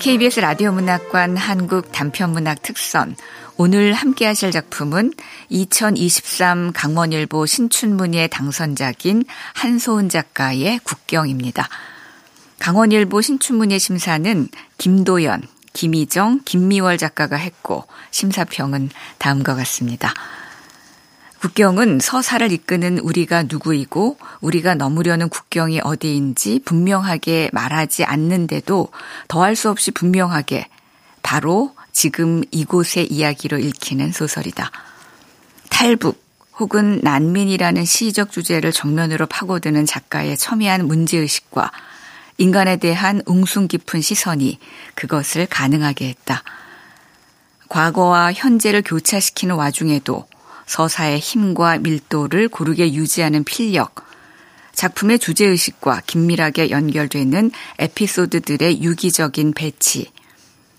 KBS 라디오 문학관 한국 단편문학 특선. 오늘 함께 하실 작품은 2023 강원일보 신춘문예 당선작인 한소은 작가의 국경입니다. 강원일보 신춘문예 심사는 김도연, 김희정, 김미월 작가가 했고 심사평은 다음과 같습니다. 국경은 서사를 이끄는 우리가 누구이고 우리가 넘으려는 국경이 어디인지 분명하게 말하지 않는데도 더할 수 없이 분명하게 바로 지금 이곳의 이야기로 읽히는 소설이다. 탈북 혹은 난민이라는 시적 주제를 정면으로 파고드는 작가의 첨예한 문제의식과 인간에 대한 웅숭 깊은 시선이 그것을 가능하게 했다. 과거와 현재를 교차시키는 와중에도 서사의 힘과 밀도를 고르게 유지하는 필력, 작품의 주제의식과 긴밀하게 연결되는 에피소드들의 유기적인 배치,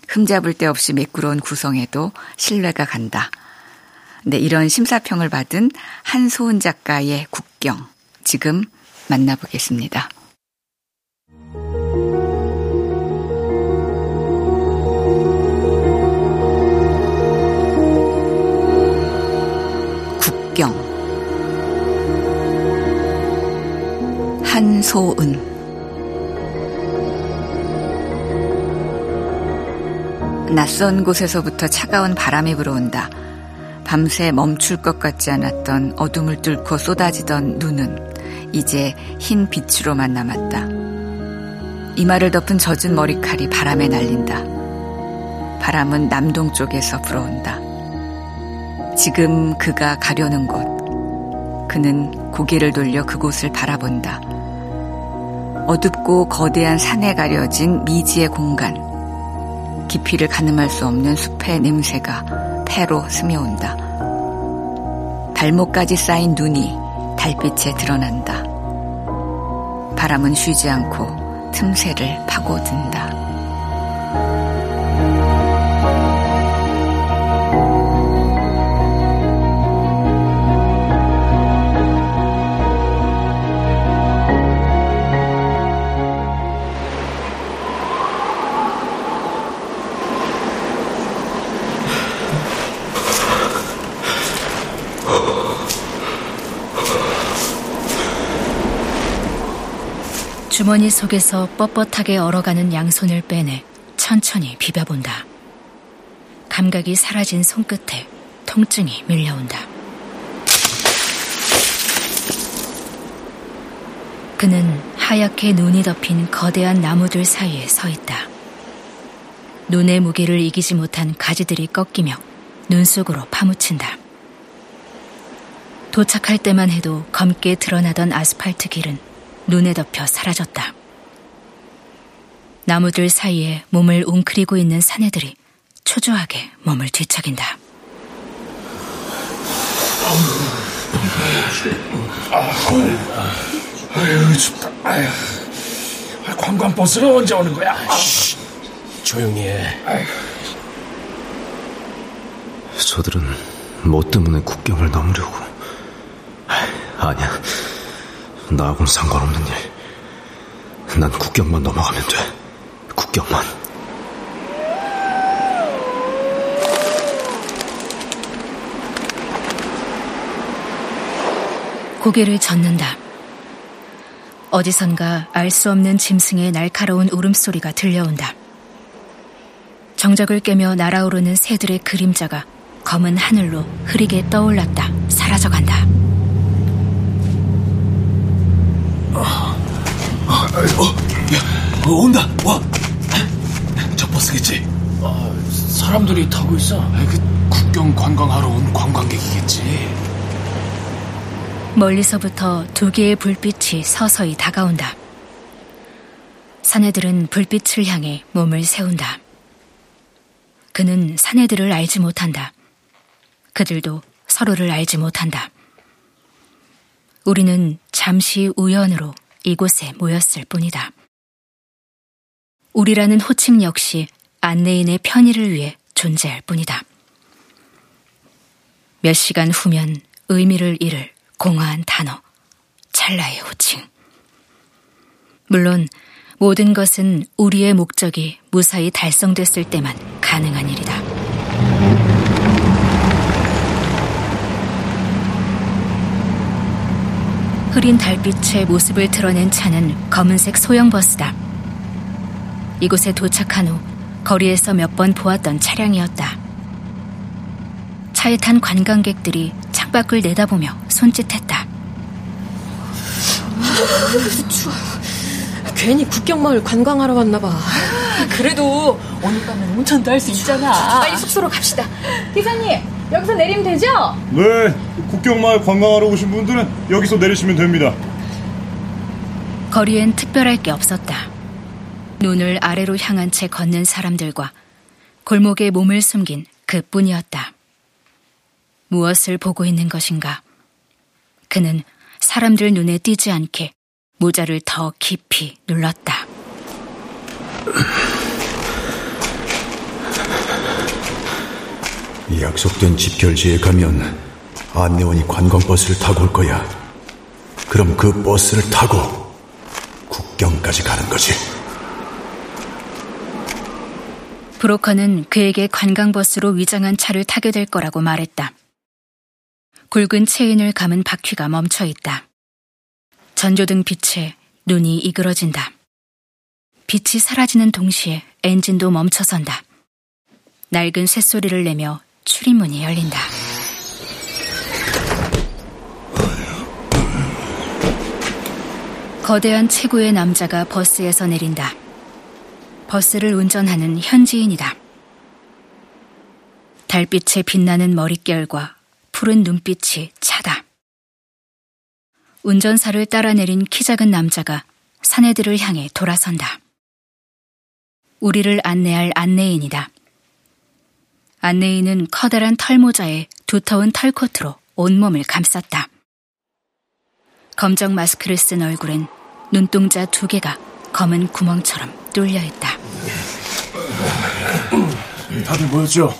흠잡을 데 없이 매끄러운 구성에도 신뢰가 간다. 네, 이런 심사평을 받은 한소은 작가의 국경, 지금 만나보겠습니다. 한소은 낯선 곳에서부터 차가운 바람이 불어온다. 밤새 멈출 것 같지 않았던 어둠을 뚫고 쏟아지던 눈은 이제 흰 빛으로만 남았다. 이마를 덮은 젖은 머리칼이 바람에 날린다. 바람은 남동쪽에서 불어온다. 지금 그가 가려는 곳. 그는 고개를 돌려 그곳을 바라본다. 어둡고 거대한 산에 가려진 미지의 공간. 깊이를 가늠할 수 없는 숲의 냄새가 폐로 스며온다. 발목까지 쌓인 눈이 달빛에 드러난다. 바람은 쉬지 않고 틈새를 파고든다. 주머니 속에서 뻣뻣하게 얼어가는 양손을 빼내 천천히 비벼본다. 감각이 사라진 손끝에 통증이 밀려온다. 그는 하얗게 눈이 덮인 거대한 나무들 사이에 서 있다. 눈의 무게를 이기지 못한 가지들이 꺾이며 눈 속으로 파묻힌다. 도착할 때만 해도 검게 드러나던 아스팔트 길은 눈에 덮여 사라졌다. 나무들 사이에 몸을 웅크리고 있는 사내들이 초조하게 몸을 뒤척인다. 아유, 춥다. 아유. 관광버스는 언제 오는 거야? 쉬, 조용히 해. 아유. 저들은 뭐 때문에 국경을 넘으려고. 아니야. 나하고는 상관없는 일. 난 국경만 넘어가면 돼. 국경만. 고개를 젓는다. 어디선가 알 수 없는 짐승의 날카로운 울음소리가 들려온다. 정적을 깨며 날아오르는 새들의 그림자가 검은 하늘로 흐리게 떠올랐다 사라져간다. 어, 어, 온다. 와. 저 버스겠지. 아, 사람들이 타고 있어. 아, 그 국경 관광하러 온 관광객이겠지. 멀리서부터 두 개의 불빛이 서서히 다가온다. 사내들은 불빛을 향해 몸을 세운다. 그는 사내들을 알지 못한다. 그들도 서로를 알지 못한다. 우리는 잠시 우연으로 이곳에 모였을 뿐이다. 우리라는 호칭 역시 안내인의 편의를 위해 존재할 뿐이다. 몇 시간 후면 의미를 잃을 공허한 단어, 찰나의 호칭. 물론 모든 것은 우리의 목적이 무사히 달성됐을 때만 가능한 일이다. 흐린 달빛에 모습을 드러낸 차는 검은색 소형 버스다. 이곳에 도착한 후 거리에서 몇 번 보았던 차량이었다. 차에 탄 관광객들이 창밖을 내다보며 손짓했다. 추워. 괜히 국경마을 관광하러 왔나 봐. 그래도 오늘 밤엔 온천도 할 수 있잖아. 빨리 숙소로 갑시다. 기사님, 여기서 내리면 되죠? 네, 국경마을 관광하러 오신 분들은 여기서 내리시면 됩니다. 거리엔 특별할 게 없었다. 눈을 아래로 향한 채 걷는 사람들과 골목에 몸을 숨긴 그뿐이었다. 무엇을 보고 있는 것인가? 그는 사람들 눈에 띄지 않게 모자를 더 깊이 눌렀다. 약속된 집결지에 가면 안내원이 관광버스를 타고 올 거야. 그럼 그 버스를 타고 국경까지 가는 거지. 브로커는 그에게 관광버스로 위장한 차를 타게 될 거라고 말했다. 굵은 체인을 감은 바퀴가 멈춰 있다. 전조등 빛에 눈이 이그러진다. 빛이 사라지는 동시에 엔진도 멈춰선다. 낡은 쇳소리를 내며 출입문이 열린다. 거대한 체구의 남자가 버스에서 내린다. 버스를 운전하는 현지인이다. 달빛에 빛나는 머릿결과 푸른 눈빛이 차다. 운전사를 따라 내린 키 작은 남자가 사내들을 향해 돌아선다. 우리를 안내할 안내인이다. 안내인은 커다란 털모자에 두터운 털코트로 온몸을 감쌌다. 검정 마스크를 쓴 얼굴엔 눈동자 두 개가 검은 구멍처럼 뚫려 있다. 다들 모였죠?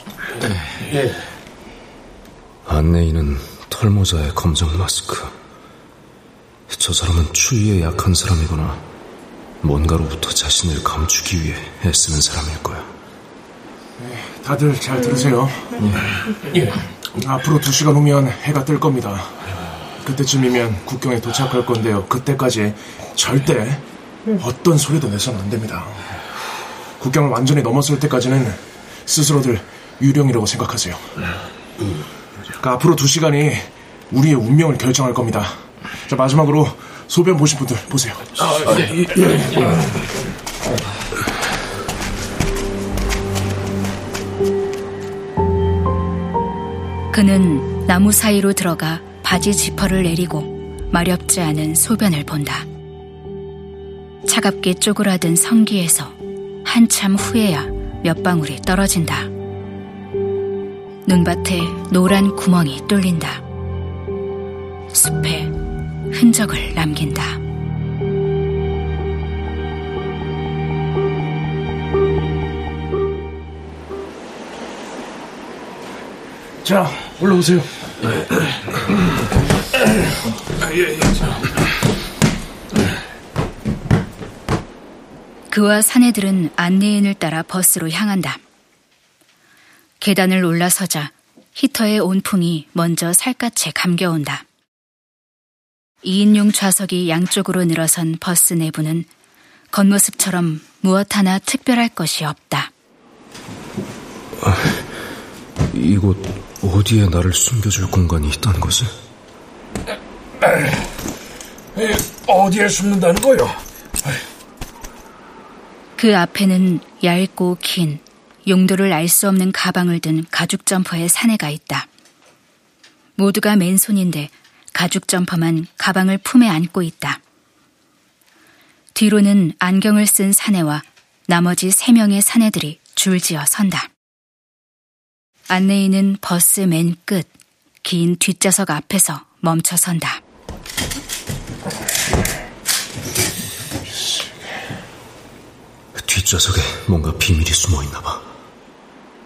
예. 안내인은 털모자에 검정 마스크. 저 사람은 추위에 약한 사람이거나 뭔가로부터 자신을 감추기 위해 애쓰는 사람일 거야. 네, 다들 잘 들으세요. 예. 예. 앞으로 두 시간 후면 해가 뜰 겁니다. 그때쯤이면 국경에 도착할 건데요. 그때까지 절대 어떤 소리도 내서는 안 됩니다. 국경을 완전히 넘었을 때까지는 스스로들 유령이라고 생각하세요. 그러니까 앞으로 두 시간이 우리의 운명을 결정할 겁니다. 자, 마지막으로 소변 보신 분들 보세요. 아, 예, 예. 그는 나무 사이로 들어가 바지 지퍼를 내리고 마렵지 않은 소변을 본다. 차갑게 쪼그라든 성기에서 한참 후에야 몇 방울이 떨어진다. 눈밭에 노란 구멍이 뚫린다. 숲에 흔적을 남긴다. 자, 올라오세요. 그와 사내들은 안내인을 따라 버스로 향한다. 계단을 올라서자 히터의 온풍이 먼저 살갗에 감겨온다. 2인용 좌석이 양쪽으로 늘어선 버스 내부는 겉모습처럼 무엇 하나 특별할 것이 없다. 아, 이곳 어디에 나를 숨겨줄 공간이 있다는 거지? 어디에 숨는다는 거요? 그 앞에는 얇고 긴 용도를 알 수 없는 가방을 든 가죽 점퍼의 사내가 있다. 모두가 맨손인데 가죽 점퍼만 가방을 품에 안고 있다. 뒤로는 안경을 쓴 사내와 나머지 세 명의 사내들이 줄지어 선다. 안내인은 버스 맨 끝, 긴 뒷좌석 앞에서 멈춰 선다. 뒷좌석에 뭔가 비밀이 숨어 있나 봐.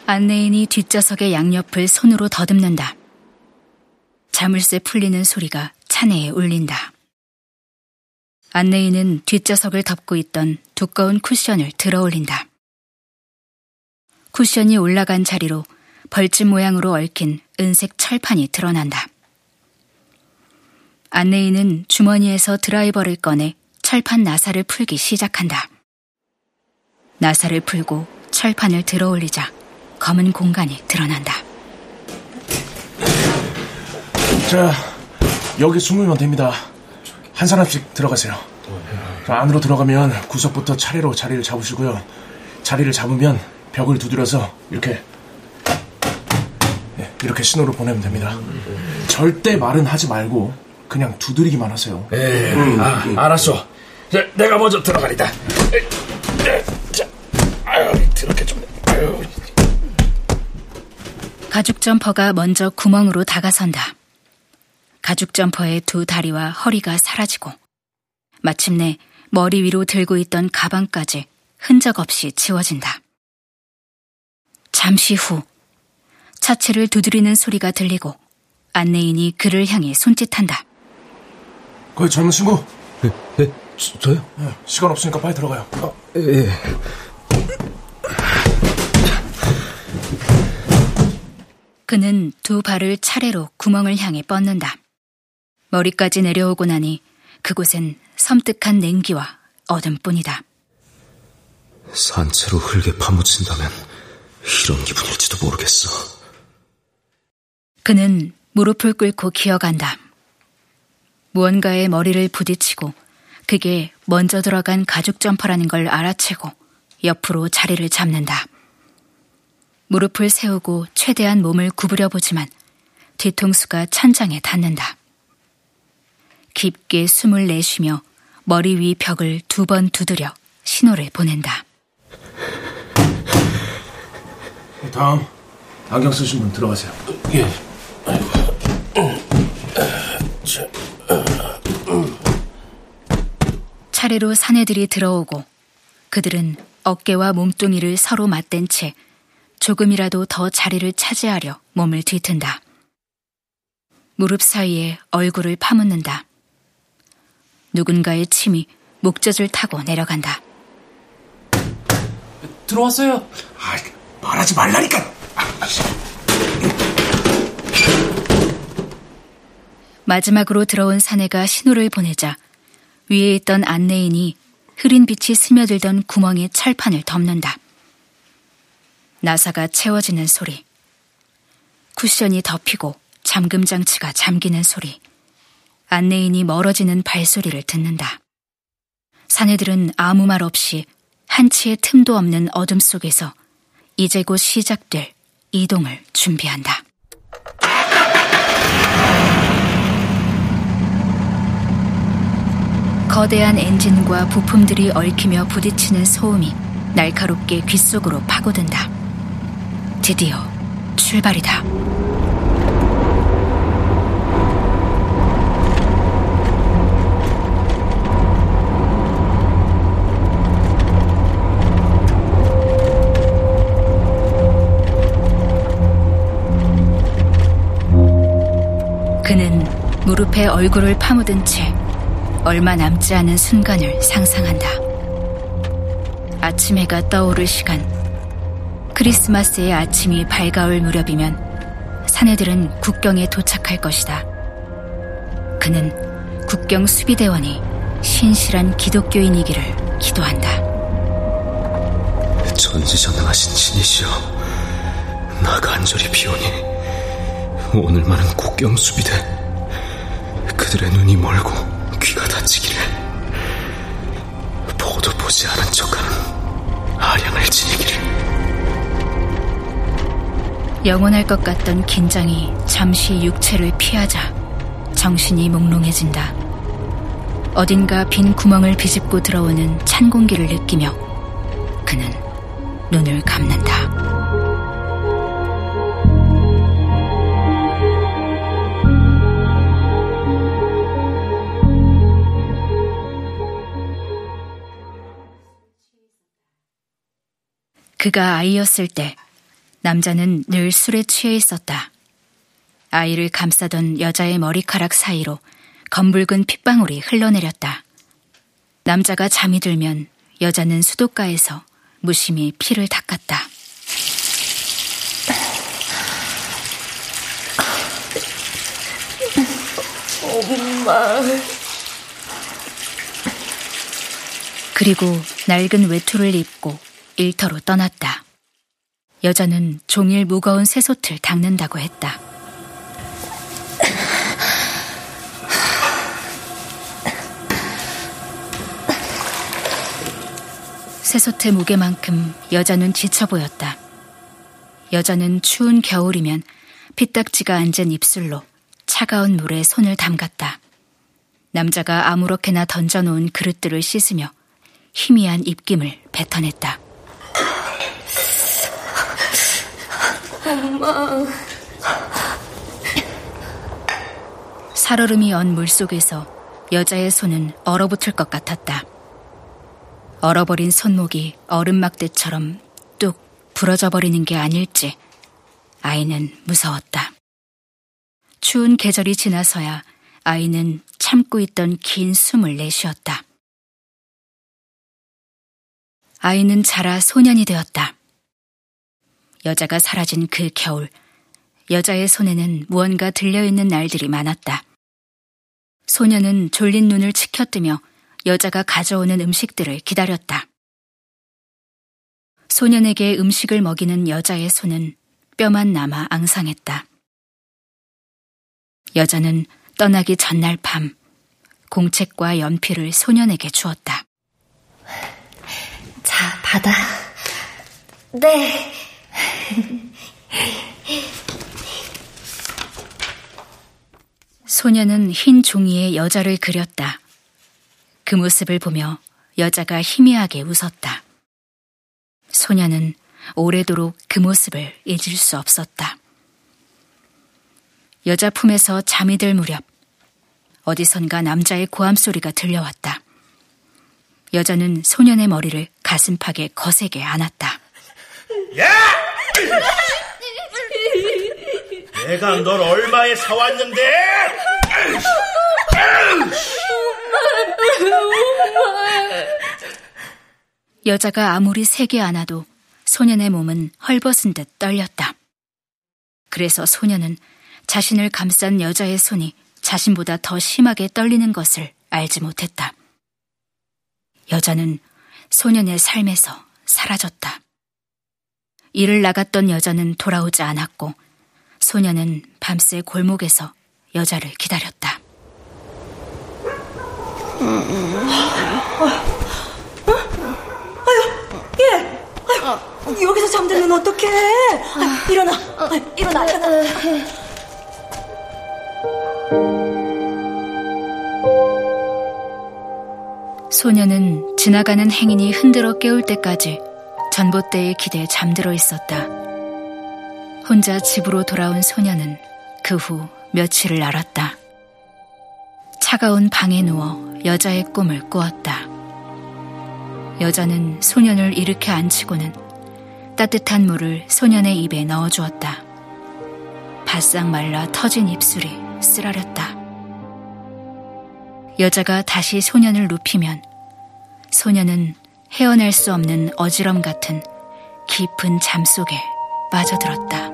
안내인이 뒷좌석의 양옆을 손으로 더듬는다. 자물쇠 풀리는 소리가 차내에 울린다. 안내인은 뒷좌석을 덮고 있던 두꺼운 쿠션을 들어 올린다. 쿠션이 올라간 자리로 벌집 모양으로 얽힌 은색 철판이 드러난다. 안내인은 주머니에서 드라이버를 꺼내 철판 나사를 풀기 시작한다. 나사를 풀고 철판을 들어 올리자 검은 공간이 드러난다. 자, 여기 숨으면 됩니다. 한 사람씩 들어가세요. 자, 안으로 들어가면 구석부터 차례로 자리를 잡으시고요. 자리를 잡으면 벽을 두드려서 이렇게 네, 이렇게 신호를 보내면 됩니다. 절대 말은 하지 말고 그냥 두드리기만 하세요. 예, 아, 알았어. 자, 내가 먼저 들어가리다. 자, 아유, 들어게 좀. 아유. 가죽 점퍼가 먼저 구멍으로 다가선다. 가죽 점퍼의 두 다리와 허리가 사라지고 마침내 머리 위로 들고 있던 가방까지 흔적 없이 지워진다. 잠시 후 차체를 두드리는 소리가 들리고 안내인이 그를 향해 손짓한다. 거기 젊은 친구. 예, 예, 저요? 예, 시간 없으니까 빨리 들어가요. 어, 예. 그는 두 발을 차례로 구멍을 향해 뻗는다. 머리까지 내려오고 나니 그곳엔 섬뜩한 냉기와 어둠뿐이다. 산채로 흙에 파묻힌다면 이런 기분일지도 모르겠어. 그는 무릎을 꿇고 기어간다. 무언가에 머리를 부딪히고 그게 먼저 들어간 가죽 점퍼라는 걸 알아채고 옆으로 자리를 잡는다. 무릎을 세우고 최대한 몸을 구부려 보지만 뒤통수가 천장에 닿는다. 깊게 숨을 내쉬며 머리 위 벽을 두 번 두드려 신호를 보낸다. 다음 안경 쓰신 분 들어가세요. 예. 차례로 사내들이 들어오고 그들은 어깨와 몸뚱이를 서로 맞댄 채 조금이라도 더 자리를 차지하려 몸을 뒤튼다. 무릎 사이에 얼굴을 파묻는다. 누군가의 침이 목젖을 타고 내려간다. 들어왔어요. 아, 말하지 말라니까. 마지막으로 들어온 사내가 신호를 보내자 위에 있던 안내인이 흐린 빛이 스며들던 구멍에 철판을 덮는다. 나사가 채워지는 소리. 쿠션이 덮이고 잠금 장치가 잠기는 소리. 안내인이 멀어지는 발소리를 듣는다. 사내들은 아무 말 없이 한치의 틈도 없는 어둠 속에서 이제 곧 시작될 이동을 준비한다. 거대한 엔진과 부품들이 얽히며 부딪히는 소음이 날카롭게 귓속으로 파고든다. 드디어 출발이다. 그는 무릎에 얼굴을 파묻은 채 얼마 남지 않은 순간을 상상한다. 아침 해가 떠오를 시간. 크리스마스의 아침이 밝아올 무렵이면 사내들은 국경에 도착할 것이다. 그는 국경 수비대원이 신실한 기독교인이기를 기도한다. 전지전능하신 신이시여, 나 간절히 비오니 오늘만은 국경 수비대 그들의 눈이 멀고 귀가 다치기를 보도 보지 않은 척하는 아량을 지니기를 영원할 것 같던 긴장이 잠시 육체를 피하자 정신이 몽롱해진다. 어딘가 빈 구멍을 비집고 들어오는 찬 공기를 느끼며 그는 눈을 감는다. 그가 아이였을 때 남자는 늘 술에 취해 있었다. 아이를 감싸던 여자의 머리카락 사이로 검붉은 핏방울이 흘러내렸다. 남자가 잠이 들면 여자는 수도가에서 무심히 피를 닦았다. 엄마. 그리고 낡은 외투를 입고 일터로 떠났다. 여자는 종일 무거운 새솥을 닦는다고 했다. 새솥의 무게만큼 여자는 지쳐 보였다. 여자는 추운 겨울이면 피딱지가 앉은 입술로 차가운 물에 손을 담갔다. 남자가 아무렇게나 던져놓은 그릇들을 씻으며 희미한 입김을 뱉어냈다. 엄마. 살얼음이 언 물속에서 여자의 손은 얼어붙을 것 같았다. 얼어버린 손목이 얼음막대처럼 뚝 부러져 버리는 게 아닐지 아이는 무서웠다. 추운 계절이 지나서야 아이는 참고 있던 긴 숨을 내쉬었다. 아이는 자라 소년이 되었다. 여자가 사라진 그 겨울, 여자의 손에는 무언가 들려있는 날들이 많았다. 소년은 졸린 눈을 치켜뜨며 여자가 가져오는 음식들을 기다렸다. 소년에게 음식을 먹이는 여자의 손은 뼈만 남아 앙상했다. 여자는 떠나기 전날 밤 공책과 연필을 소년에게 주었다. 자, 받아. 네. 소년은 흰 종이에 여자를 그렸다. 그 모습을 보며 여자가 희미하게 웃었다. 소녀는 오래도록 그 모습을 잊을 수 없었다. 여자 품에서 잠이 들 무렵 어디선가 남자의 고함 소리가 들려왔다. 여자는 소년의 머리를 가슴팍에 거세게 안았다. 야! 내가 널 얼마에 사왔는데? 여자가 아무리 세게 안아도 소년의 몸은 헐벗은 듯 떨렸다. 그래서 소년은 자신을 감싼 여자의 손이 자신보다 더 심하게 떨리는 것을 알지 못했다. 여자는 소년의 삶에서 사라졌다. 일을 나갔던 여자는 돌아오지 않았고 소년은 밤새 골목에서 여자를 기다렸다. 아유, 예. 아유, 여기서 잠들면 어떡해? 아유, 일어나. 아유, 일어나. 일어나. 소녀는 지나가는 행인이 흔들어 깨울 때까지 전봇대에 기대 잠들어 있었다. 혼자 집으로 돌아온 소녀는 그 후 며칠을 알았다. 차가운 방에 누워 여자의 꿈을 꾸었다. 여자는 소년을 일으켜 앉히고는 따뜻한 물을 소년의 입에 넣어주었다. 바싹 말라 터진 입술이 쓰라렸다. 여자가 다시 소년을 눕히면 소년은 헤어날 수 없는 어지럼 같은 깊은 잠 속에 빠져들었다.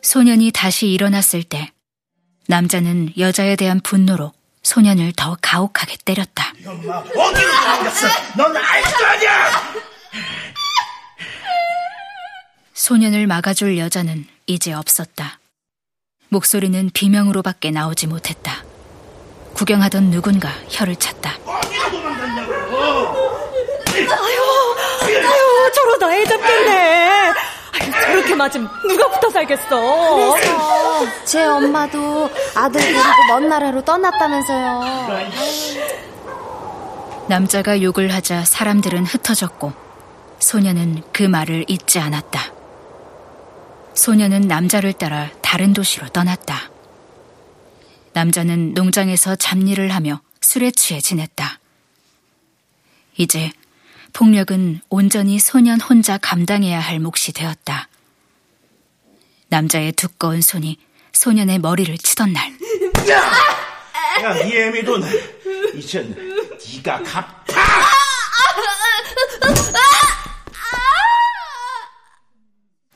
소년이 다시 일어났을 때 남자는 여자에 대한 분노로 소년을 더 가혹하게 때렸다. 엄마 어디로? 넌 알지도 아니야! 소년을 막아줄 여자는 이제 없었다. 목소리는 비명으로밖에 나오지 못했다. 구경하던 누군가 혀를 찼다. 아유, 아유, 저러다 애 잡겠네. 아유, 저렇게 맞으면 누가 붙어 살겠어. 그래서 제 엄마도 아들 데리고 먼 나라로 떠났다면서요. 남자가 욕을 하자 사람들은 흩어졌고 소녀는 그 말을 잊지 않았다. 소녀는 남자를 따라 다른 도시로 떠났다. 남자는 농장에서 잡일을 하며 술에 취해 지냈다. 이제 폭력은 온전히 소년 혼자 감당해야 할 몫이 되었다. 남자의 두꺼운 손이 소년의 머리를 치던 날. 야, 야 예미돈, 이젠 네가 갚아.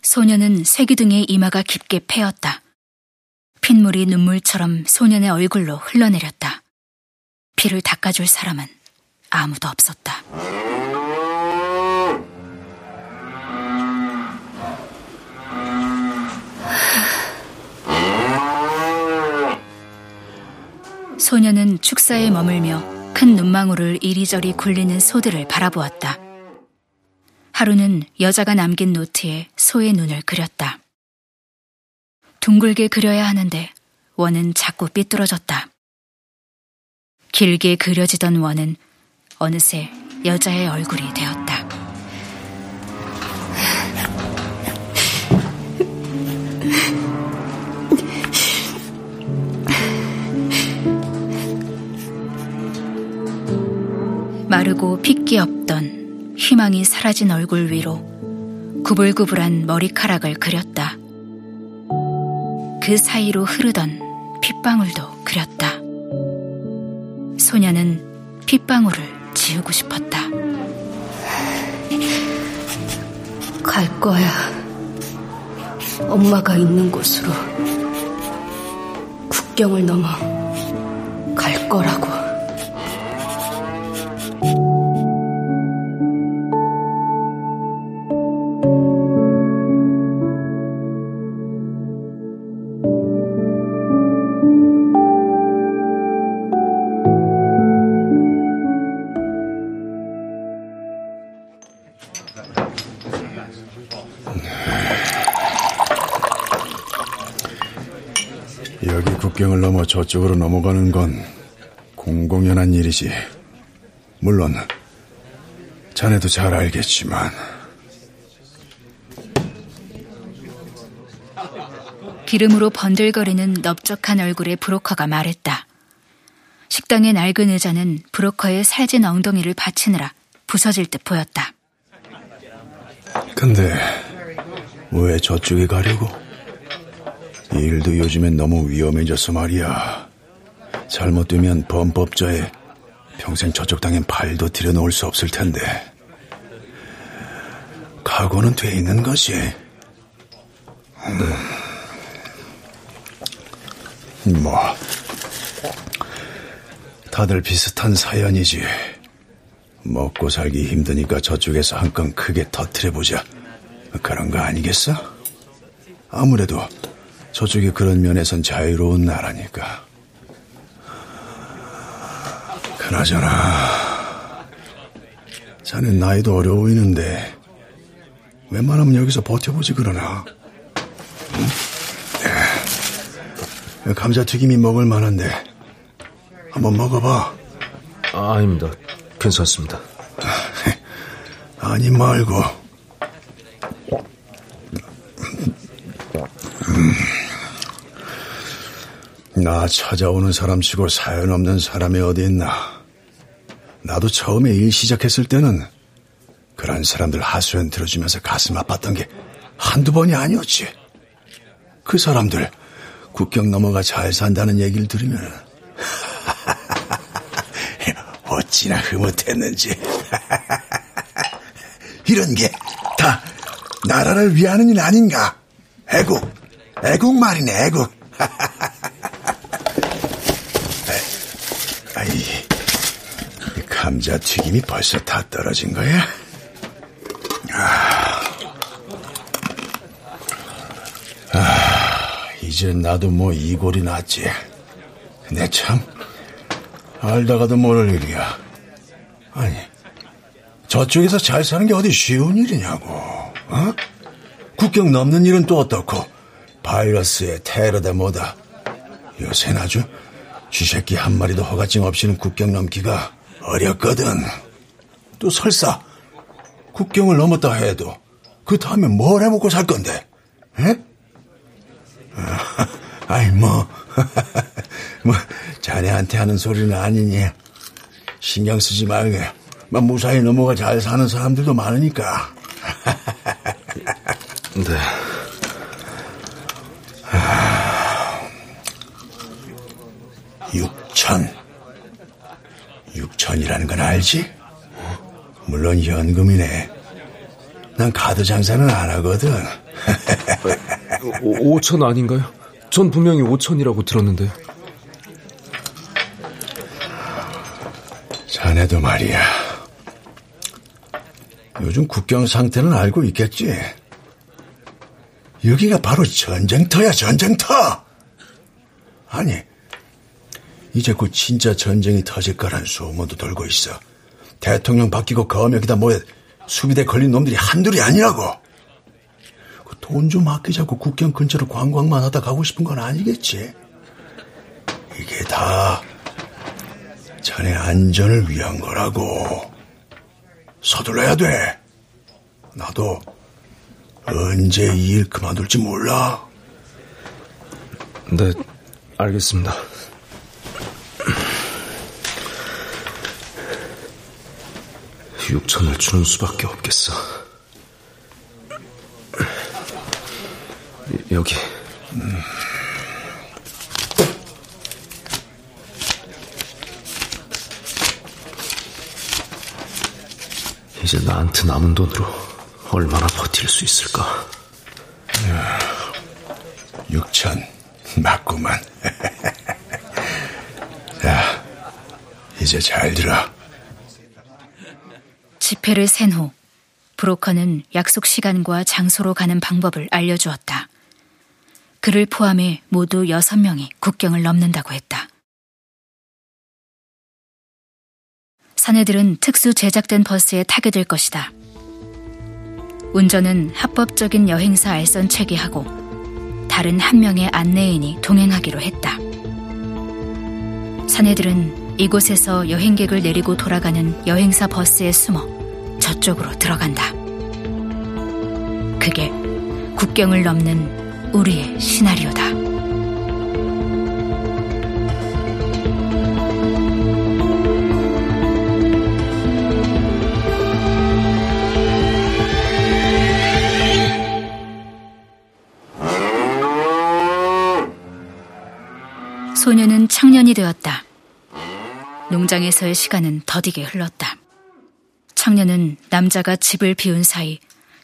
소년은 쇠기둥의 이마가 깊게 패였다. 핏물이 눈물처럼 소년의 얼굴로 흘러내렸다. 피를 닦아줄 사람은 아무도 없었다. 소녀는 축사에 머물며 큰 눈망울을 이리저리 굴리는 소들을 바라보았다. 하루는 여자가 남긴 노트에 소의 눈을 그렸다. 둥글게 그려야 하는데 원은 자꾸 삐뚤어졌다. 길게 그려지던 원은 어느새 여자의 얼굴이 되었다. 마르고 핏기 없던 희망이 사라진 얼굴 위로 구불구불한 머리카락을 그렸다. 그 사이로 흐르던 핏방울도 그렸다. 소녀는 핏방울을 지우고 싶었다. 갈 거야. 엄마가 있는 곳으로. 국경을 넘어 갈 거라고. 저쪽으로 넘어가는 건 공공연한 일이지. 물론 자네도 잘 알겠지만 기름으로 번들거리는 넓적한 얼굴의 브로커가 말했다. 식당의 낡은 의자는 브로커의 살진 엉덩이를 받치느라 부서질 듯 보였다. 근데 왜 저쪽에 가려고? 일도 요즘엔 너무 위험해져서 말이야. 잘못되면 범법자에 평생 저쪽 땅엔 발도 들여놓을 수 없을 텐데. 각오는 돼 있는 것이. 음. 뭐, 다들 비슷한 사연이지. 먹고 살기 힘드니까 저쪽에서 한 건 크게 터트려보자. 그런 거 아니겠어? 아무래도 저쪽이 그런 면에선 자유로운 나라니까. 그나저나, 자네 나이도 어려워 보이는데, 웬만하면 여기서 버텨보지 그러나. 응? 에, 감자튀김이 먹을 만한데, 한번 먹어봐. 아, 아닙니다. 괜찮습니다. 아니 말고. 나 찾아오는 사람치고 사연 없는 사람이 어디 있나. 나도 처음에 일 시작했을 때는 그런 사람들 하소연 들어주면서 가슴 아팠던 게 한두 번이 아니었지. 그 사람들 국경 넘어가 잘 산다는 얘기를 들으면 어찌나 흐뭇했는지. 이런 게 다 나라를 위하는 일 아닌가? 애국, 애국 말이네, 애국. 아이, 감자튀김이 벌써 다 떨어진 거야? 아, 아 이제 나도 뭐 이골이 났지. 근데 참, 알다가도 모를 일이야. 아니, 저쪽에서 잘 사는 게 어디 쉬운 일이냐고, 어? 국경 넘는 일은 또 어떻고, 바이러스에 테러다 뭐다. 요새는 아주 쥐새끼 한 마리도 허가증 없이는 국경 넘기가 어렵거든. 또 설사 국경을 넘었다 해도 그 다음에 뭘 해먹고 살 건데? 에? 아이, 뭐, 뭐, 자네한테 하는 소리는 아니니. 신경 쓰지 말게. 뭐 무사히 넘어가 잘 사는 사람들도 많으니까. 네. 육천. 육천이라는 건 알지? 물론 현금이네. 난 카드 장사는 안 하거든. 오, 오천 아닌가요? 전 분명히 오천이라고 들었는데. 자네도 말이야. 요즘 국경 상태는 알고 있겠지? 여기가 바로 전쟁터야, 전쟁터! 아니, 이제 곧 진짜 전쟁이 터질 거란 소문도 돌고 있어. 대통령 바뀌고 검역이다 뭐야 수비대 걸린 놈들이 한둘이 아니라고. 그돈좀 아끼자고 국경 근처로 관광만 하다 가고 싶은 건 아니겠지. 이게 다 자네 안전을 위한 거라고. 서둘러야 돼. 나도 언제 이 일 그만둘지 몰라. 네, 알겠습니다. 육천을 주는 수밖에 없겠어. 여기. 음. 이제 나한테 남은 돈으로 얼마나 버틸 수 있을까? 6천 맞구만. 야, 이제 잘 들어. 지폐를 센 후 브로커는 약속 시간과 장소로 가는 방법을 알려주었다. 그를 포함해 모두 여섯 명이 국경을 넘는다고 했다. 사내들은 특수 제작된 버스에 타게 될 것이다. 운전은 합법적인 여행사 알선 체계하고 다른 한 명의 안내인이 동행하기로 했다. 사내들은 이곳에서 여행객을 내리고 돌아가는 여행사 버스에 숨어 저쪽으로 들어간다. 그게 국경을 넘는 우리의 시나리오다. 소녀는 청년이 되었다. 농장에서의 시간은 더디게 흘렀다. 청년은 남자가 집을 비운 사이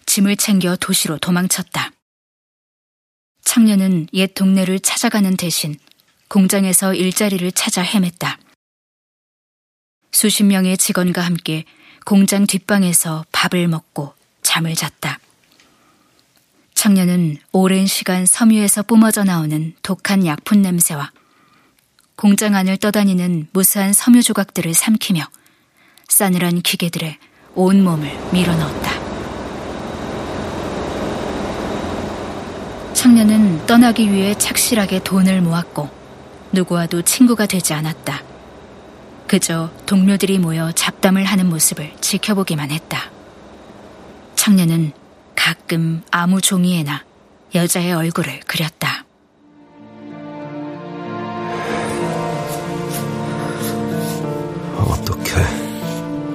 짐을 챙겨 도시로 도망쳤다. 청년은 옛 동네를 찾아가는 대신 공장에서 일자리를 찾아 헤맸다. 수십 명의 직원과 함께 공장 뒷방에서 밥을 먹고 잠을 잤다. 청년은 오랜 시간 섬유에서 뿜어져 나오는 독한 약품 냄새와 공장 안을 떠다니는 무수한 섬유 조각들을 삼키며 싸늘한 기계들에 온몸을 밀어넣었다. 청년은 떠나기 위해 착실하게 돈을 모았고 누구와도 친구가 되지 않았다. 그저 동료들이 모여 잡담을 하는 모습을 지켜보기만 했다. 청년은 가끔 아무 종이에나 여자의 얼굴을 그렸다.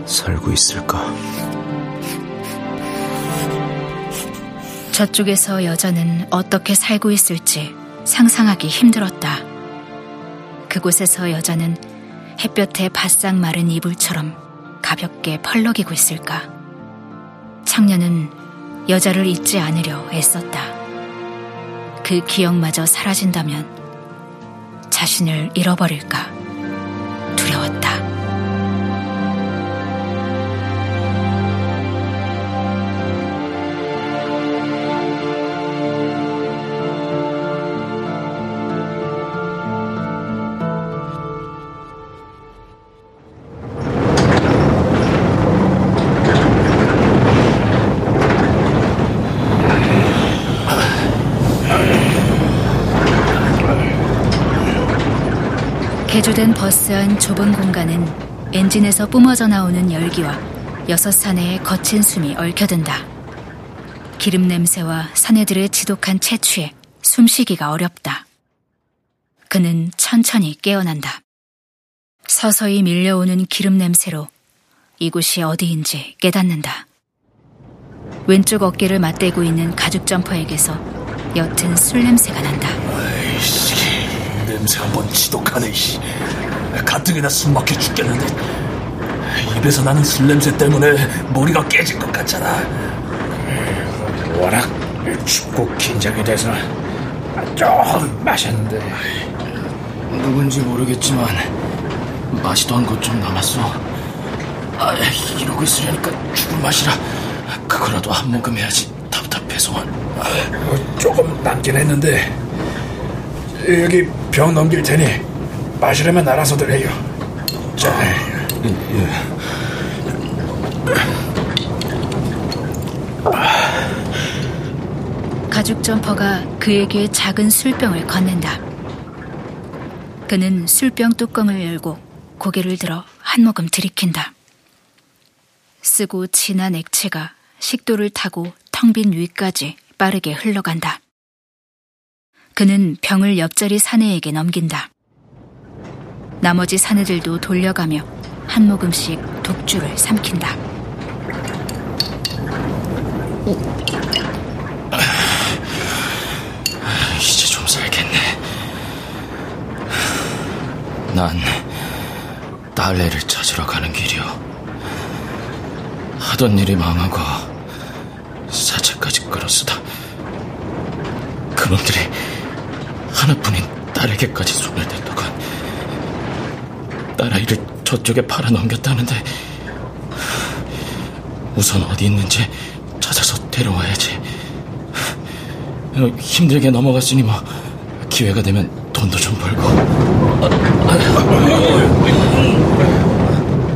살고 있을까? 저쪽에서 여자는 어떻게 살고 있을지 상상하기 힘들었다. 그곳에서 여자는 햇볕에 바싹 마른 이불처럼 가볍게 펄럭이고 있을까? 청년은 여자를 잊지 않으려 애썼다. 그 기억마저 사라진다면 자신을 잃어버릴까 두려웠다. 개조된 버스 안 좁은 공간은 엔진에서 뿜어져 나오는 열기와 여섯 사내의 거친 숨이 얽혀든다. 기름 냄새와 사내들의 지독한 채취에 숨쉬기가 어렵다. 그는 천천히 깨어난다. 서서히 밀려오는 기름 냄새로 이곳이 어디인지 깨닫는다. 왼쪽 어깨를 맞대고 있는 가죽 점퍼에게서 옅은 술 냄새가 난다. 냄새 한 번 지독하네. 씨. 가뜩이나 숨 막혀 죽겠는데 입에서 나는 술 냄새 때문에 머리가 깨질 것 같잖아. 워낙 춥고 긴장이 돼서 조금 마셨는데 누군지 모르겠지만 마시던 것 좀 남았어. 아, 이러고 있으려니까 죽을 맛이라 그거라도 한 모금 해야지 답답해서. 어, 조금 남긴 했는데 여기 병 넘길 테니 마시려면 알아서들 해요. 자, 예. 가죽 점퍼가 그에게 작은 술병을 건넨다. 그는 술병 뚜껑을 열고 고개를 들어 한 모금 들이킨다. 쓰고 진한 액체가 식도를 타고 텅 빈 위까지 빠르게 흘러간다. 그는 병을 옆자리 사내에게 넘긴다. 나머지 사내들도 돌려가며 한 모금씩 독주를 삼킨다. 이제 좀 살겠네. 난 딸내를 찾으러 가는 길이오. 하던 일이 망하고 사채까지 끌었으다. 그놈들이 하나뿐인 딸에게까지 손을 댔더군. 딸아이를 저쪽에 팔아 넘겼다는데 우선 어디 있는지 찾아서 데려와야지. 어, 힘들게 넘어갔으니 뭐 기회가 되면 돈도 좀 벌고.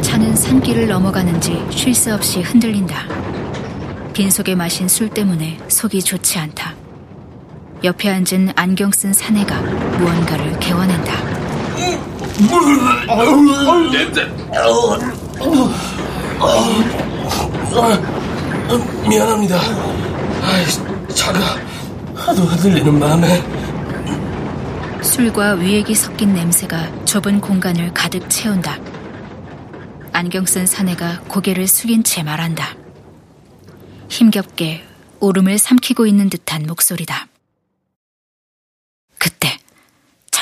차는 산길을 넘어가는지 쉴 새 없이 흔들린다. 빈속에 마신 술 때문에 속이 좋지 않다. 옆에 앉은 안경 쓴 사내가 무언가를. 냄새. 미안합니다. 아이, 차가 하도 흔들리는 마음에. 술과 위액이 섞인 냄새가 좁은 공간을 가득 채운다. 안경 쓴 사내가 고개를 숙인 채 말한다. 힘겹게 오름을 삼키고 있는 듯한 목소리다. 그때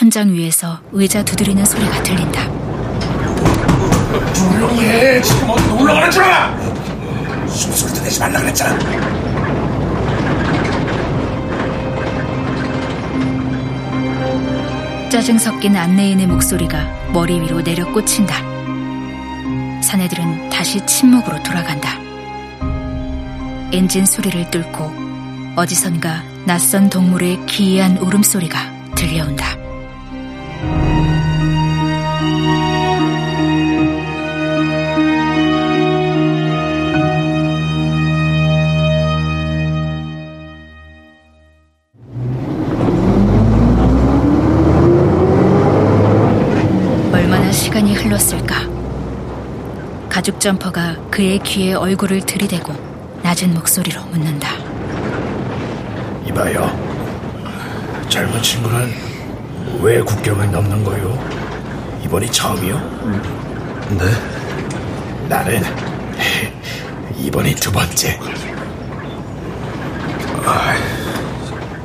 천장 위에서 의자 두드리는 소리가 들린다. 조용히 해. 지금 어디 놀러 가는 줄 알아? 숨소리도 내지 말라 그랬잖아. 짜증 섞인 안내인의 목소리가 머리 위로 내려 꽂힌다. 사내들은 다시 침묵으로 돌아간다. 엔진 소리를 뚫고 어디선가 낯선 동물의 기이한 울음소리가 들려온다. 가죽 점퍼가 그의 귀에 얼굴을 들이대고 낮은 목소리로 묻는다. 이봐요. 젊은 친구는 왜 국경을 넘는 거요? 이번이 처음이요? 네? 나는 이번이 두 번째. 아,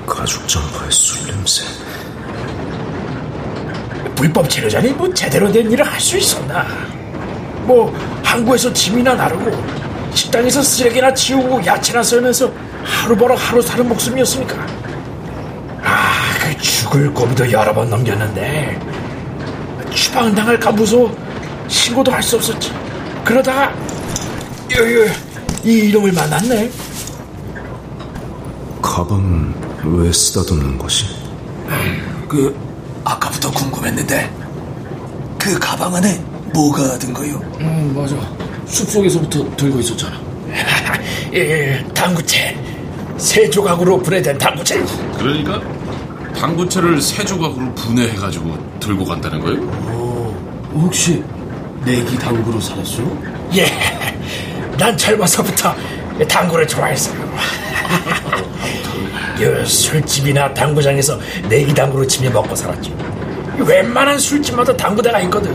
가죽 점퍼의 술 냄새. 불법 체류자니 뭐 제대로 된 일을 할 수 있었나? 뭐 항구에서 짐이나 나르고 식당에서 쓰레기나 치우고 야채나 썰면서 하루 벌어 하루 사는 목숨이었으니까. 아, 그 죽을 고비도 여러 번 넘겼는데 추방 당할까 무서워 신고도 할 수 없었지. 그러다가 요, 요, 이 이놈을 만났네. 가방은 왜 쓰다듬는 것이? 그 아까부터 궁금했는데 그 가방 안에 뭐가 든 거요? 음 맞아. 숲속에서부터 들고 있었잖아. 예, 예, 당구채. 세 조각으로 분해된 당구채. 그러니까 당구채를 세 조각으로 분해해가지고 들고 간다는 거예요? 어, 혹시 내기 당구로 살았어? 예, 난 젊어서부터 당구를 좋아했어요. 술집이나 당구장에서 내기 당구로 치며 먹고 살았지. 웬만한 술집마다 당구대가 있거든.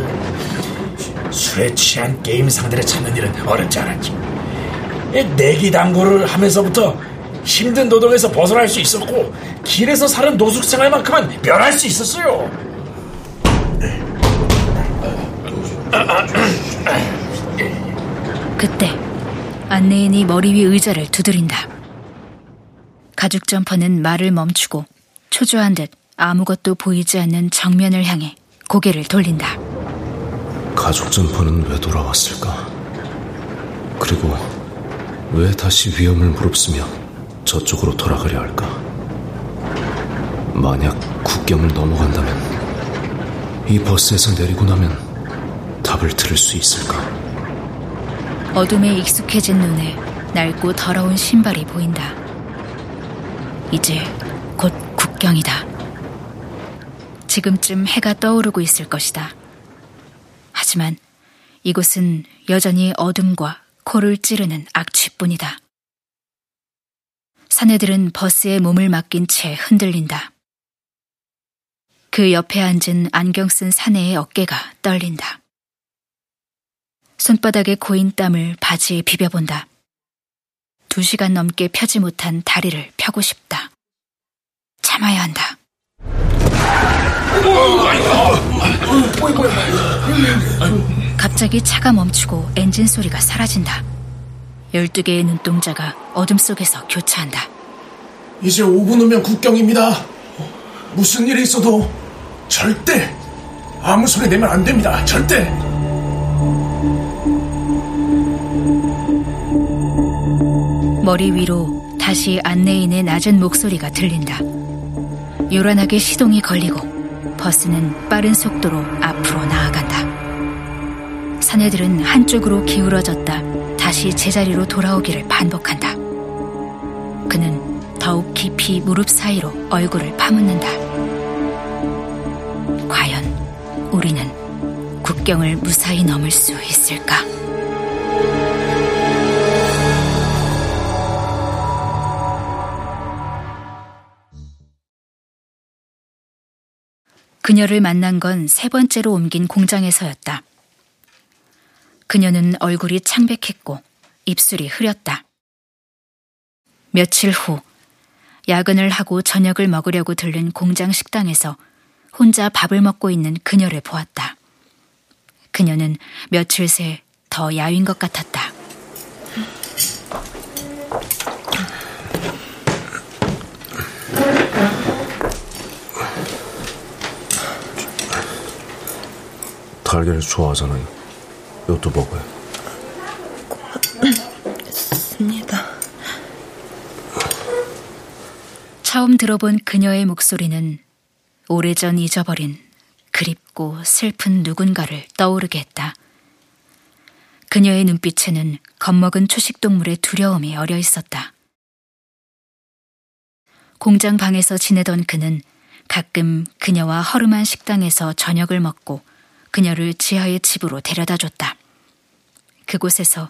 술에 취한 게임 상대를 찾는 일은 어렵지 않았지. 내기 당구를 하면서부터 힘든 노동에서 벗어날 수 있었고 길에서 사는 노숙 생활만큼은 면할 수 있었어요. 그때 안내인이 머리 위 의자를 두드린다. 가죽 점퍼는 말을 멈추고 초조한 듯 아무것도 보이지 않는 정면을 향해 고개를 돌린다. 가죽 점퍼는 왜 돌아왔을까? 그리고 왜 다시 위험을 무릅쓰며 저쪽으로 돌아가려 할까? 만약 국경을 넘어간다면 이 버스에서 내리고 나면 답을 들을 수 있을까? 어둠에 익숙해진 눈에 낡고 더러운 신발이 보인다. 이제 곧 국경이다. 지금쯤 해가 떠오르고 있을 것이다. 하지만 이곳은 여전히 어둠과 코를 찌르는 악취뿐이다. 사내들은 버스에 몸을 맡긴 채 흔들린다. 그 옆에 앉은 안경 쓴 사내의 어깨가 떨린다. 손바닥에 고인 땀을 바지에 비벼본다. 두 시간 넘게 펴지 못한 다리를 펴고 싶다. 참아야 한다. 갑자기 차가 멈추고 엔진 소리가 사라진다. 12개의 눈동자가 어둠 속에서 교차한다. 이제 5분 후면 국경입니다. 무슨 일이 있어도 절대 아무 소리 내면 안 됩니다. 절대. 머리 위로 다시 안내인의 낮은 목소리가 들린다. 요란하게 시동이 걸리고 버스는 빠른 속도로 앞으로 나아간다. 사내들은 한쪽으로 기울어졌다 다시 제자리로 돌아오기를 반복한다. 그는 더욱 깊이 무릎 사이로 얼굴을 파묻는다. 과연 우리는 국경을 무사히 넘을 수 있을까? 그녀를 만난 건 세 번째로 옮긴 공장에서였다. 그녀는 얼굴이 창백했고 입술이 흐렸다. 며칠 후 야근을 하고 저녁을 먹으려고 들른 공장 식당에서 혼자 밥을 먹고 있는 그녀를 보았다. 그녀는 며칠 새 더 야윈 것 같았다. 달걀을 좋아하잖아요. 이것도 먹어요. 고맙습니다. 처음 들어본 그녀의 목소리는 오래전 잊어버린 그립고 슬픈 누군가를 떠오르게 했다. 그녀의 눈빛에는 겁먹은 초식동물의 두려움이 어려 있었다. 공장 방에서 지내던 그는 가끔 그녀와 허름한 식당에서 저녁을 먹고 그녀를 지하의 집으로 데려다 줬다. 그곳에서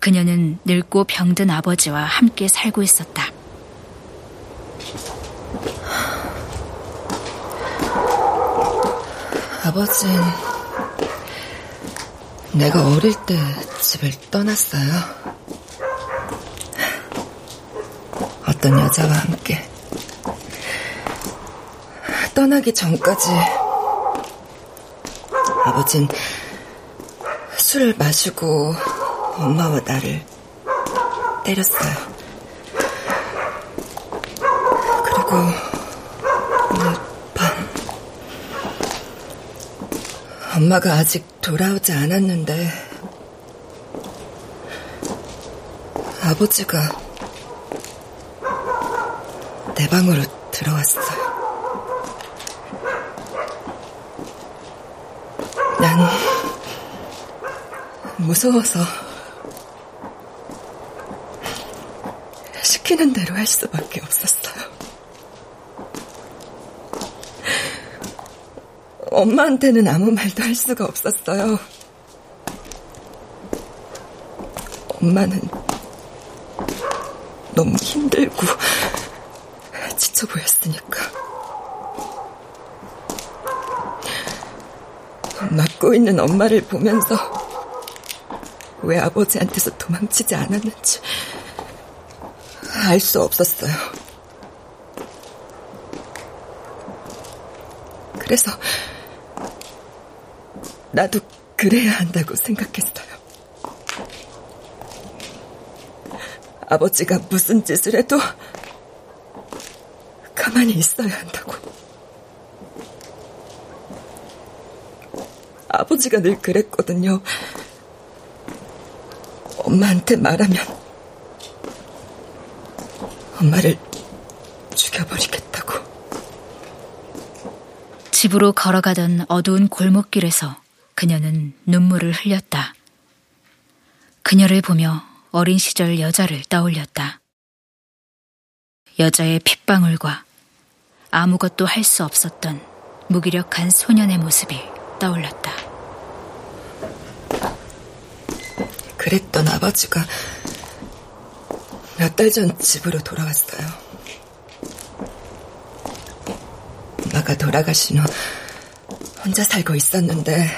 그녀는 늙고 병든 아버지와 함께 살고 있었다. 아버진 내가 어릴 때 집을 떠났어요. 어떤 여자와 함께. 떠나기 전까지 아버진 술을 마시고 엄마와 나를 때렸어요. 그리고 오늘 밤 엄마가 아직 돌아오지 않았는데 아버지가 내 방으로 들어왔어요. 난 무서워서 시키는 대로 할 수밖에 없었어요. 엄마한테는 아무 말도 할 수가 없었어요. 엄마는 너무 힘들고 지쳐 보였으니까. 맞고 있는 엄마를 보면서 왜 아버지한테서 도망치지 않았는지 알 수 없었어요. 그래서 나도 그래야 한다고 생각했어요. 아버지가 무슨 짓을 해도 가만히 있어야 한다고. 아버지가 늘 그랬거든요. 엄마한테 말하면 엄마를 죽여버리겠다고. 집으로 걸어가던 어두운 골목길에서 그녀는 눈물을 흘렸다. 그녀를 보며 어린 시절 여자를 떠올렸다. 여자의 핏방울과 아무것도 할 수 없었던 무기력한 소년의 모습이 떠올랐다. 그랬던 아버지가 몇 달 전 집으로 돌아왔어요. 엄마가 돌아가신 후 혼자 살고 있었는데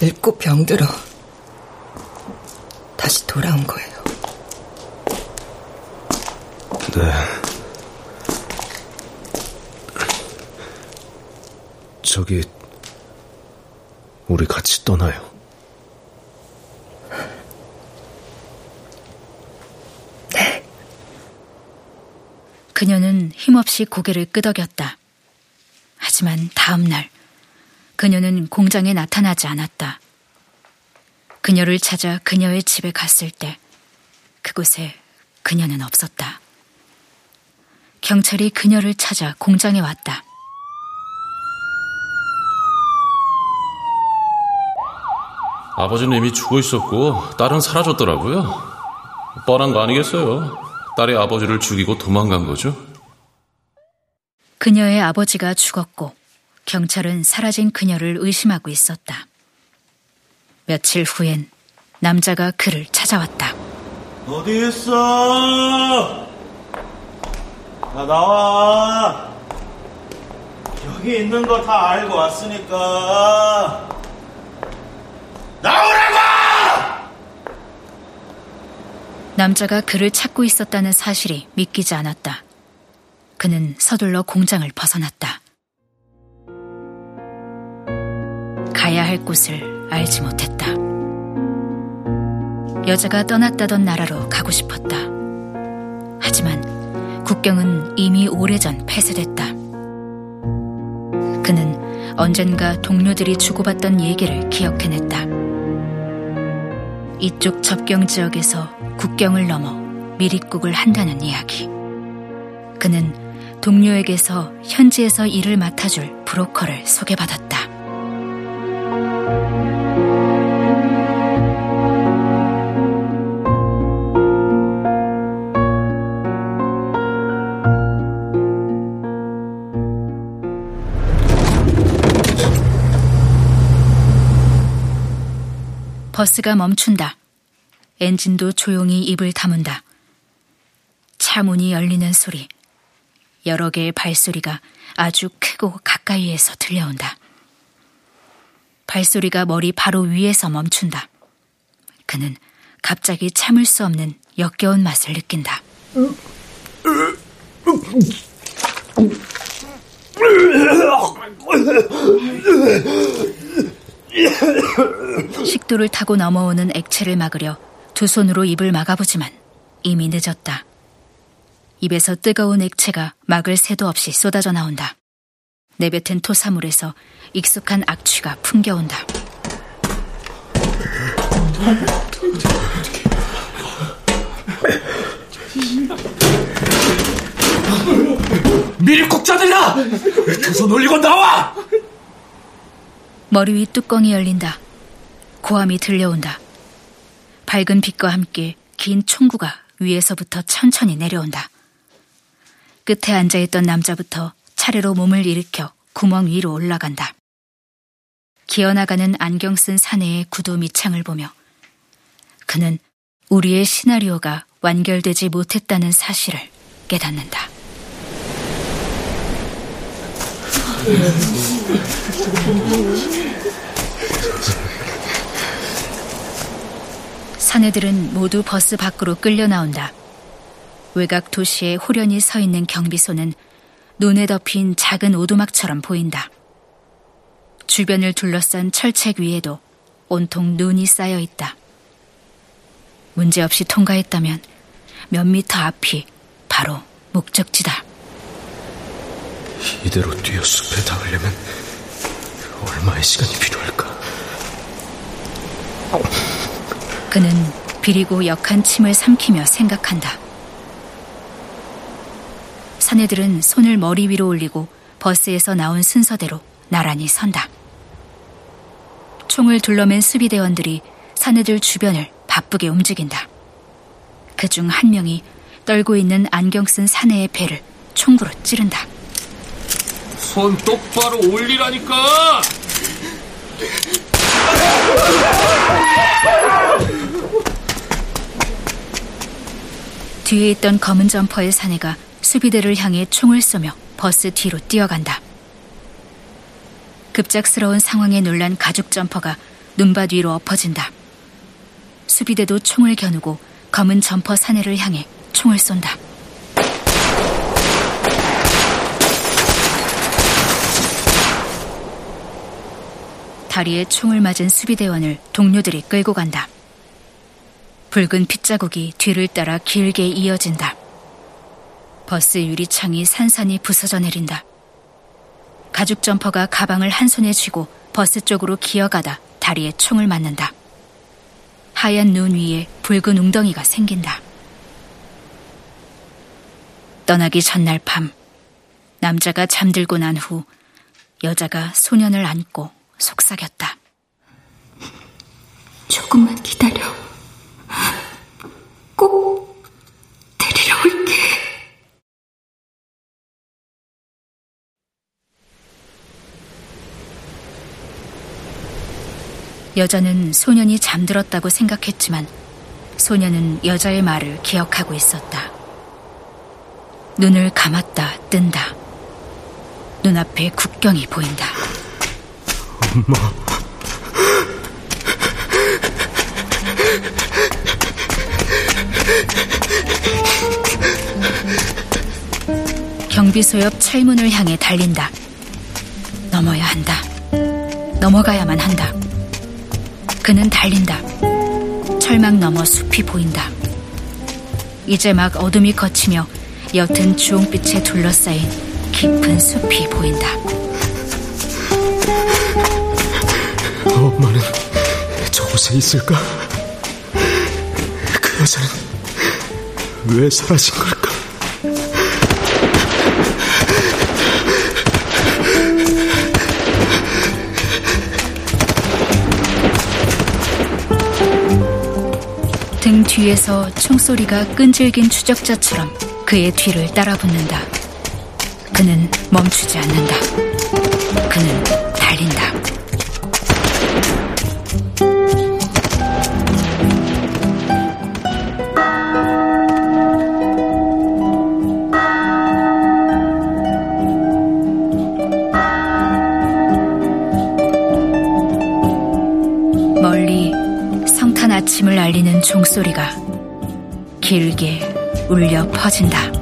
늙고 병들어 다시 돌아온 거예요. 네. 저기 우리 같이 떠나요. 네. 그녀는 힘없이 고개를 끄덕였다. 하지만 다음 날 그녀는 공장에 나타나지 않았다. 그녀를 찾아 그녀의 집에 갔을 때 그곳에 그녀는 없었다. 경찰이 그녀를 찾아 공장에 왔다. 아버지는 이미 죽어 있었고 딸은 사라졌더라고요. 뻔한 거 아니겠어요? 딸이 아버지를 죽이고 도망간 거죠. 그녀의 아버지가 죽었고 경찰은 사라진 그녀를 의심하고 있었다. 며칠 후엔 남자가 그를 찾아왔다. 어디 있어? 나 나와. 여기 있는 거 다 알고 왔으니까. 나오라고! 남자가 그를 찾고 있었다는 사실이 믿기지 않았다. 그는 서둘러 공장을 벗어났다. 가야 할 곳을 알지 못했다. 여자가 떠났다던 나라로 가고 싶었다. 하지만 국경은 이미 오래전 폐쇄됐다. 그는 언젠가 동료들이 주고받던 얘기를 기억해냈다. 이쪽 접경 지역에서 국경을 넘어 미립국을 한다는 이야기. 그는 동료에게서 현지에서 일을 맡아줄 브로커를 소개받았다. 버스가 멈춘다. 엔진도 조용히 입을 다문다. 차 문이 열리는 소리. 여러 개의 발소리가 아주 크고 가까이에서 들려온다. 발소리가 머리 바로 위에서 멈춘다. 그는 갑자기 참을 수 없는 역겨운 맛을 느낀다. 식도를 타고 넘어오는 액체를 막으려 두 손으로 입을 막아보지만 이미 늦었다. 입에서 뜨거운 액체가 막을 새도 없이 쏟아져 나온다. 내뱉은 토사물에서 익숙한 악취가 풍겨온다. 미립국자들이다! 두손 올리고 나와! 머리 위 뚜껑이 열린다. 고함이 들려온다. 밝은 빛과 함께 긴 총구가 위에서부터 천천히 내려온다. 끝에 앉아있던 남자부터 차례로 몸을 일으켜 구멍 위로 올라간다. 기어나가는 안경 쓴 사내의 구두 밑창을 보며 그는 우리의 시나리오가 완결되지 못했다는 사실을 깨닫는다. 사내들은 모두 버스 밖으로 끌려 나온다. 외곽 도시에 호련히 서 있는 경비소는 눈에 덮인 작은 오두막처럼 보인다. 주변을 둘러싼 철책 위에도 온통 눈이 쌓여 있다. 문제없이 통과했다면 몇 미터 앞이 바로 목적지다. 이대로 뛰어 숲에 닿으려면 얼마의 시간이 필요할까? 그는 비리고 역한 침을 삼키며 생각한다. 사내들은 손을 머리 위로 올리고 버스에서 나온 순서대로 나란히 선다. 총을 둘러맨 수비대원들이 사내들 주변을 바쁘게 움직인다. 그 중 한 명이 떨고 있는 안경 쓴 사내의 배를 총구로 찌른다. 손 똑바로 올리라니까! 뒤에 있던 검은 점퍼의 사내가 수비대를 향해 총을 쏘며 버스 뒤로 뛰어간다. 급작스러운 상황에 놀란 가죽 점퍼가 눈밭 위로 엎어진다. 수비대도 총을 겨누고 검은 점퍼 사내를 향해 총을 쏜다. 다리에 총을 맞은 수비대원을 동료들이 끌고 간다. 붉은 핏자국이 뒤를 따라 길게 이어진다. 버스 유리창이 산산이 부서져 내린다. 가죽 점퍼가 가방을 한 손에 쥐고 버스 쪽으로 기어가다 다리에 총을 맞는다. 하얀 눈 위에 붉은 웅덩이가 생긴다. 떠나기 전날 밤, 남자가 잠들고 난 후 여자가 소년을 안고 속삭였다. 조금만 기다려. 꼭 데리러 올게. 여자는 소년이 잠들었다고 생각했지만 소년은 여자의 말을 기억하고 있었다. 눈을 감았다 뜬다. 눈앞에 국경이 보인다. 엄마. 경비소 옆 철문을 향해 달린다. 넘어야 한다. 넘어가야만 한다. 그는 달린다. 철망 너머 숲이 보인다. 이제 막 어둠이 걷히며 옅은 주홍빛에 둘러싸인 깊은 숲이 보인다. 엄마는 저 곳에 있을까? 그 여자는 왜 사라진 걸까? 등 뒤에서 총소리가 끈질긴 추적자처럼 그의 뒤를 따라붙는다. 그는 멈추지 않는다. 그는 달린다. 길게 울려 퍼진다.